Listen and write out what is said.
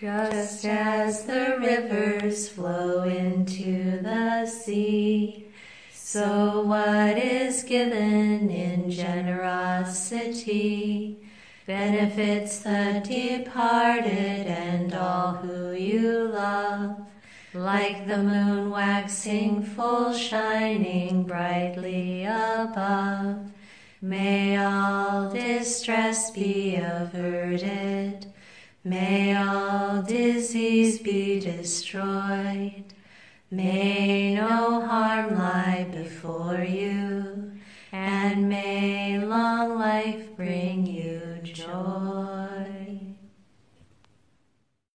Just as the rivers flow into the sea, so what is given in generosity benefits the departed and all who you love. Like the moon waxing full, shining brightly above, may all distress be averted, may all disease be destroyed, may no harm lie before you, and may long life bring you joy.